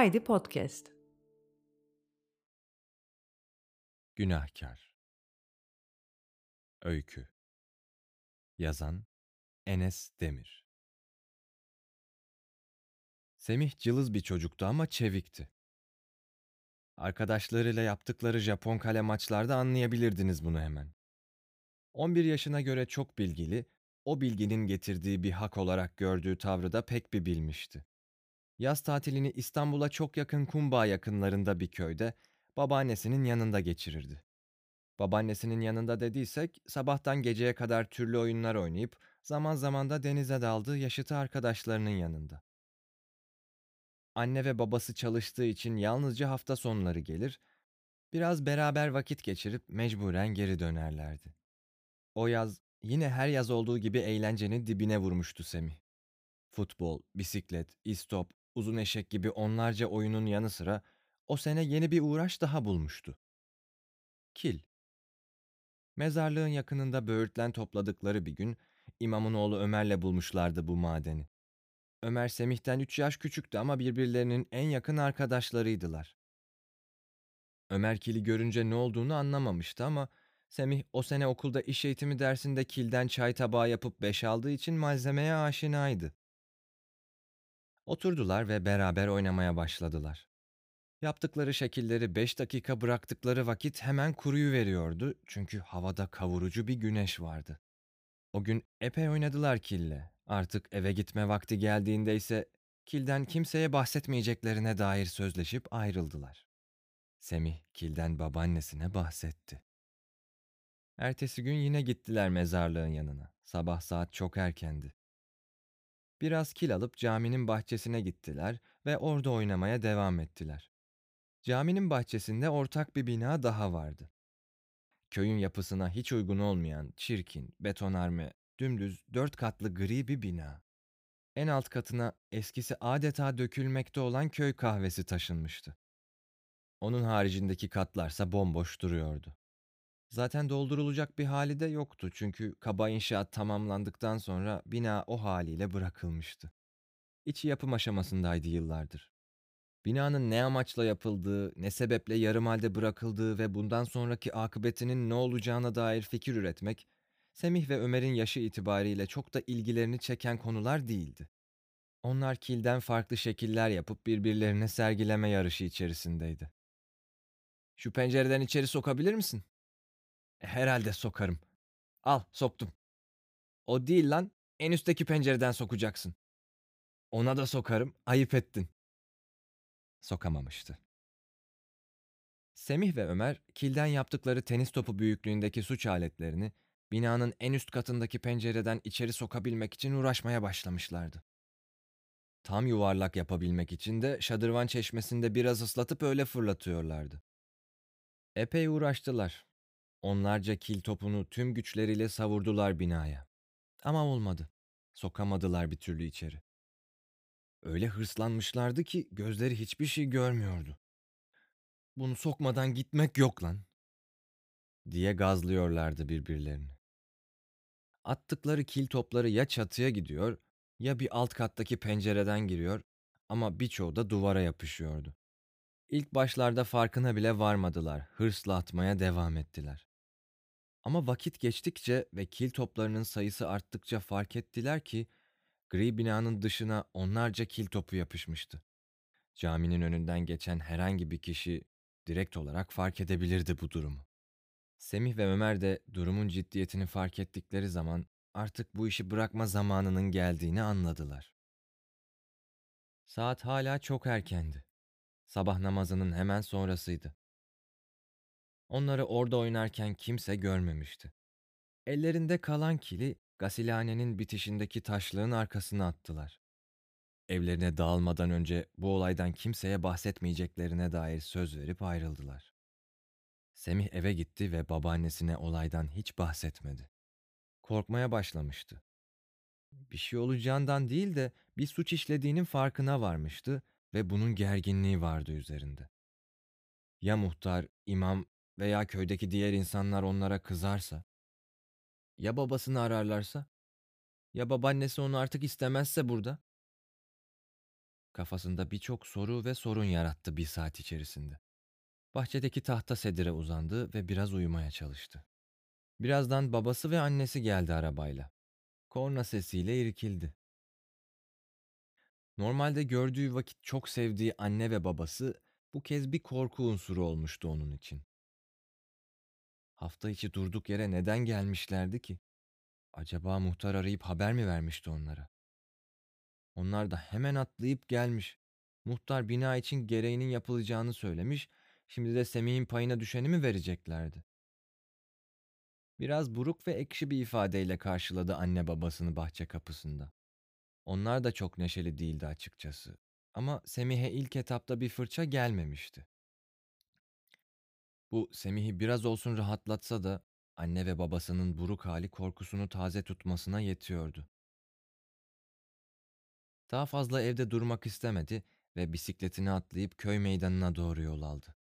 Haydi Podcast. Günahkar Öykü Yazan Enes Demir Semih cılız bir çocuktu ama çevikti. Arkadaşlarıyla yaptıkları Japon kale maçlarda anlayabilirdiniz bunu hemen. 11 yaşına göre çok bilgili, o bilginin getirdiği bir hak olarak gördüğü tavrı da pek bir bilmişti. Yaz tatilini İstanbul'a çok yakın Kumbağ yakınlarında bir köyde babaannesinin yanında geçirirdi. Babaannesinin yanında dediysek sabahtan geceye kadar türlü oyunlar oynayıp zaman zaman da denize daldığı yaşıtı arkadaşlarının yanında. Anne ve babası çalıştığı için yalnızca hafta sonları gelir, biraz beraber vakit geçirip mecburen geri dönerlerdi. O yaz yine her yaz olduğu gibi eğlencenin dibine vurmuştu Semih. Futbol, bisiklet, istop, uzun eşek gibi onlarca oyunun yanı sıra o sene yeni bir uğraş daha bulmuştu. Kil. Mezarlığın yakınında böğürtlen topladıkları bir gün imamın oğlu Ömer'le bulmuşlardı bu madeni. Ömer Semih'ten üç yaş küçüktü ama birbirlerinin en yakın arkadaşlarıydılar. Ömer kili görünce ne olduğunu anlamamıştı ama Semih o sene okulda iş eğitimi dersinde kilden çay tabağı yapıp beş aldığı için malzemeye aşinaydı. Oturdular ve beraber oynamaya başladılar. Yaptıkları şekilleri beş dakika bıraktıkları vakit hemen kuruyu veriyordu çünkü havada kavurucu bir güneş vardı. O gün epey oynadılar kille. Artık eve gitme vakti geldiğinde ise kilden kimseye bahsetmeyeceklerine dair sözleşip ayrıldılar. Semih kilden babaannesine bahsetti. Ertesi gün yine gittiler mezarlığın yanına. Sabah saat çok erkendi. Biraz kil alıp caminin bahçesine gittiler ve orada oynamaya devam ettiler. Caminin bahçesinde ortak bir bina daha vardı. Köyün yapısına hiç uygun olmayan, çirkin, betonarme, dümdüz, dört katlı gri bir bina. En alt katına eskisi adeta dökülmekte olan köy kahvesi taşınmıştı. Onun haricindeki katlarsa bomboş duruyordu. Zaten doldurulacak bir hali de yoktu çünkü kaba inşaat tamamlandıktan sonra bina o haliyle bırakılmıştı. İçi yapım aşamasındaydı yıllardır. Binanın ne amaçla yapıldığı, ne sebeple yarım halde bırakıldığı ve bundan sonraki akıbetinin ne olacağına dair fikir üretmek, Semih ve Ömer'in yaşı itibariyle çok da ilgilerini çeken konular değildi. Onlar kilden farklı şekiller yapıp birbirlerine sergileme yarışı içerisindeydi. Şu pencereden içeri sokabilir misin? "E, Herhalde sokarım. Al, soktum. O değil lan, en üstteki pencereden sokacaksın. Ona da sokarım, ayıp ettin. Sokamamıştı. Semih ve Ömer, kilden yaptıkları tenis topu büyüklüğündeki suç aletlerini binanın en üst katındaki pencereden içeri sokabilmek için uğraşmaya başlamışlardı. Tam yuvarlak yapabilmek için de şadırvan çeşmesinde biraz ıslatıp öyle fırlatıyorlardı. Epey uğraştılar. Onlarca kil topunu tüm güçleriyle savurdular binaya. Ama olmadı. Sokamadılar bir türlü içeri. Öyle hırslanmışlardı ki gözleri hiçbir şey görmüyordu. Bunu sokmadan gitmek yok lan. Diye gazlıyorlardı birbirlerini. Attıkları kil topları ya çatıya gidiyor ya bir alt kattaki pencereden giriyor ama birçoğu da duvara yapışıyordu. İlk başlarda farkına bile varmadılar, hırsla atmaya devam ettiler. Ama vakit geçtikçe ve kil toplarının sayısı arttıkça fark ettiler ki gri binanın dışına onlarca kil topu yapışmıştı. Caminin önünden geçen herhangi bir kişi direkt olarak fark edebilirdi bu durumu. Semih ve Ömer de durumun ciddiyetini fark ettikleri zaman artık bu işi bırakma zamanının geldiğini anladılar. Saat hala çok erkendi. Sabah namazının hemen sonrasıydı. Onları orada oynarken kimse görmemişti. Ellerinde kalan kili gasilhanenin bitişindeki taşlığın arkasına attılar. Evlerine dağılmadan önce bu olaydan kimseye bahsetmeyeceklerine dair söz verip ayrıldılar. Semih eve gitti ve babaannesine olaydan hiç bahsetmedi. Korkmaya başlamıştı. Bir şey olacağından değil de bir suç işlediğinin farkına varmıştı ve bunun gerginliği vardı üzerinde. Ya muhtar, imam veya köydeki diğer insanlar onlara kızarsa? Ya babasını ararlarsa? Ya babaannesi onu artık istemezse burada? Kafasında birçok soru ve sorun yarattı bir saat içerisinde. Bahçedeki tahta sedire uzandı ve biraz uyumaya çalıştı. Birazdan babası ve annesi geldi arabayla. Korna sesiyle irkildi. Normalde gördüğü vakit çok sevdiği anne ve babası bu kez bir korku unsuru olmuştu onun için. Hafta içi durduk yere neden gelmişlerdi ki? Acaba muhtar arayıp haber mi vermişti onlara? Onlar da hemen atlayıp gelmiş. Muhtar bina için gereğinin yapılacağını söylemiş, şimdi de Semih'in payına düşeni mi vereceklerdi? Biraz buruk ve ekşi bir ifadeyle karşıladı anne babasını bahçe kapısında. Onlar da çok neşeli değildi açıkçası. Ama Semih'e ilk etapta bir fırça gelmemişti. Bu Semih'i biraz olsun rahatlatsa da anne ve babasının buruk hali korkusunu taze tutmasına yetiyordu. Daha fazla evde durmak istemedi ve bisikletini atlayıp köy meydanına doğru yol aldı.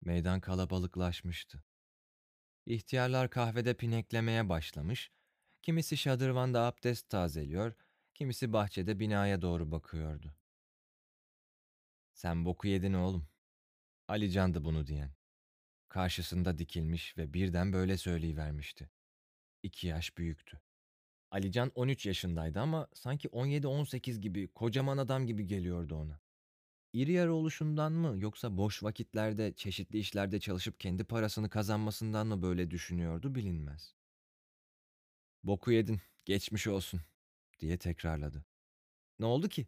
Meydan kalabalıklaşmıştı. İhtiyarlar kahvede pineklemeye başlamış, kimisi şadırvanda abdest tazeliyor, kimisi bahçede binaya doğru bakıyordu. Sen boku yedin oğlum. Ali Can'dı bunu diyen. Karşısında dikilmiş ve birden böyle söyleyivermişti. İki yaş büyüktü. Alican 13 yaşındaydı ama sanki 17-18 gibi kocaman adam gibi geliyordu ona. İri yarı oluşundan mı yoksa boş vakitlerde çeşitli işlerde çalışıp kendi parasını kazanmasından mı böyle düşünüyordu bilinmez. Boku yedin, geçmiş olsun diye tekrarladı. Ne oldu ki?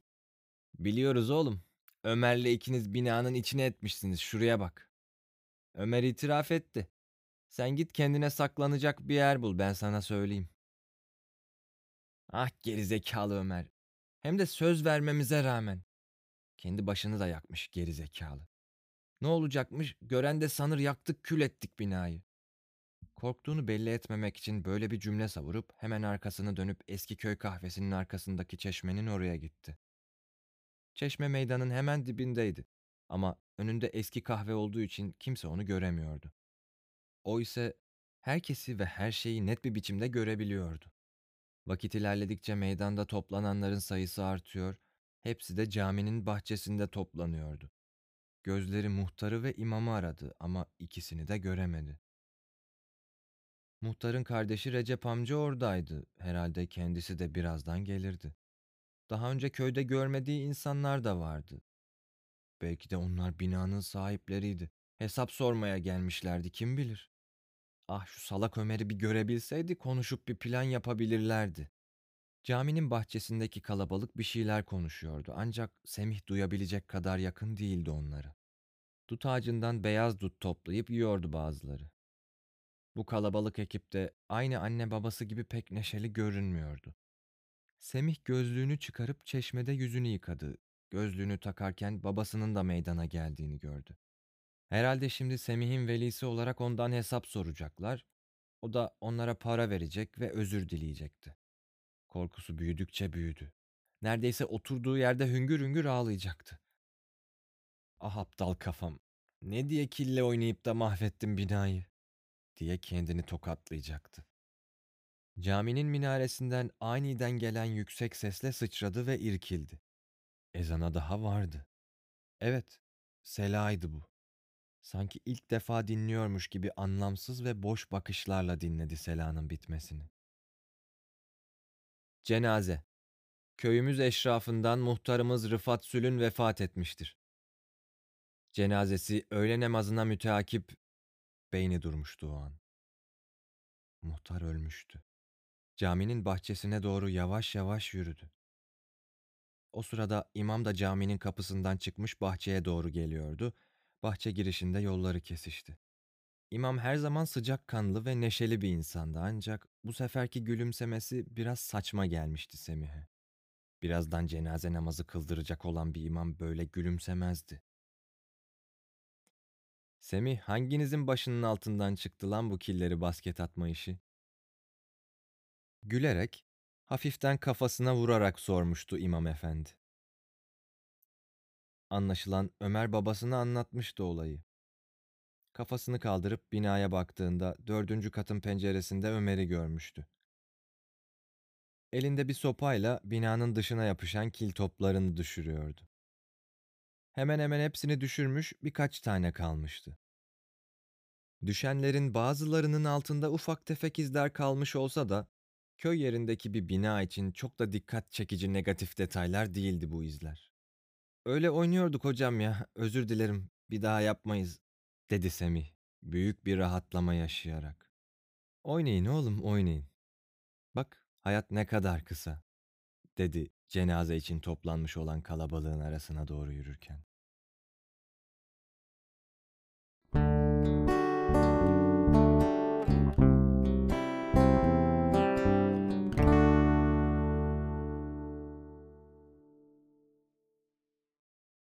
Biliyoruz oğlum. Ömer'le ikiniz binanın içine etmişsiniz şuraya bak. Ömer itiraf etti. Sen git kendine saklanacak bir yer bul ben sana söyleyeyim. Ah gerizekalı Ömer. Hem de söz vermemize rağmen. Kendi başını da yakmış gerizekalı. Ne olacakmış? Gören de sanır yaktık kül ettik binayı. Korktuğunu belli etmemek için böyle bir cümle savurup hemen arkasını dönüp eski köy kahvesinin arkasındaki çeşmenin oraya gitti. Çeşme meydanın hemen dibindeydi ama önünde eski kahve olduğu için kimse onu göremiyordu. O ise herkesi ve her şeyi net bir biçimde görebiliyordu. Vakit ilerledikçe meydanda toplananların sayısı artıyor, hepsi de caminin bahçesinde toplanıyordu. Gözleri muhtarı ve imamı aradı ama ikisini de göremedi. Muhtarın kardeşi Recep amca oradaydı. Herhalde kendisi de birazdan gelirdi. Daha önce köyde görmediği insanlar da vardı. Belki de onlar binanın sahipleriydi. Hesap sormaya gelmişlerdi kim bilir. Ah şu salak Ömer'i bir görebilseydi konuşup bir plan yapabilirlerdi. Caminin bahçesindeki kalabalık bir şeyler konuşuyordu ancak Semih duyabilecek kadar yakın değildi onları. Dut ağacından beyaz dut toplayıp yiyordu bazıları. Bu kalabalık ekipte aynı anne babası gibi pek neşeli görünmüyordu. Semih gözlüğünü çıkarıp çeşmede yüzünü yıkadı. Gözlüğünü takarken babasının da meydana geldiğini gördü. Herhalde şimdi Semih'in velisi olarak ondan hesap soracaklar. O da onlara para verecek ve özür dileyecekti. Korkusu büyüdükçe büyüdü. Neredeyse oturduğu yerde hüngür hüngür ağlayacaktı. Ah aptal kafam. Ne diye kille oynayıp da mahvettim binayı diye kendini tokatlayacaktı. Caminin minaresinden aniden gelen yüksek sesle sıçradı ve irkildi. Ezana daha vardı. Evet, Sela'ydı bu. Sanki ilk defa dinliyormuş gibi anlamsız ve boş bakışlarla dinledi Sela'nın bitmesini. Cenaze. Köyümüz eşrafından muhtarımız Rıfat Sülün vefat etmiştir. Cenazesi öğle namazına müteakip beyni durmuştu o an. Muhtar ölmüştü. Caminin bahçesine doğru yavaş yavaş yürüdü. O sırada imam da caminin kapısından çıkmış bahçeye doğru geliyordu. Bahçe girişinde yolları kesişti. İmam her zaman sıcakkanlı ve neşeli bir insandı ancak bu seferki gülümsemesi biraz saçma gelmişti Semih'e. Birazdan cenaze namazı kıldıracak olan bir imam böyle gülümsemezdi. Semih hanginizin başının altından çıktı lan bu killeri basket atma işi? Gülerek, hafiften kafasına vurarak sormuştu imam efendi. Anlaşılan Ömer babasına anlatmıştı olayı. Kafasını kaldırıp binaya baktığında dördüncü katın penceresinde Ömer'i görmüştü. elinde bir sopayla binanın dışına yapışan kil toplarını düşürüyordu. Hemen hemen hepsini düşürmüş, birkaç tane kalmıştı. Düşenlerin bazılarının altında ufak tefek izler kalmış olsa da köy yerindeki bir bina için çok da dikkat çekici negatif detaylar değildi bu izler. Öyle oynuyorduk hocam ya, özür dilerim, bir daha yapmayız, dedi Semih, büyük bir rahatlama yaşayarak. Oynayın oğlum, oynayın. Bak, hayat ne kadar kısa, dedi cenaze için toplanmış olan kalabalığın arasına doğru yürürken.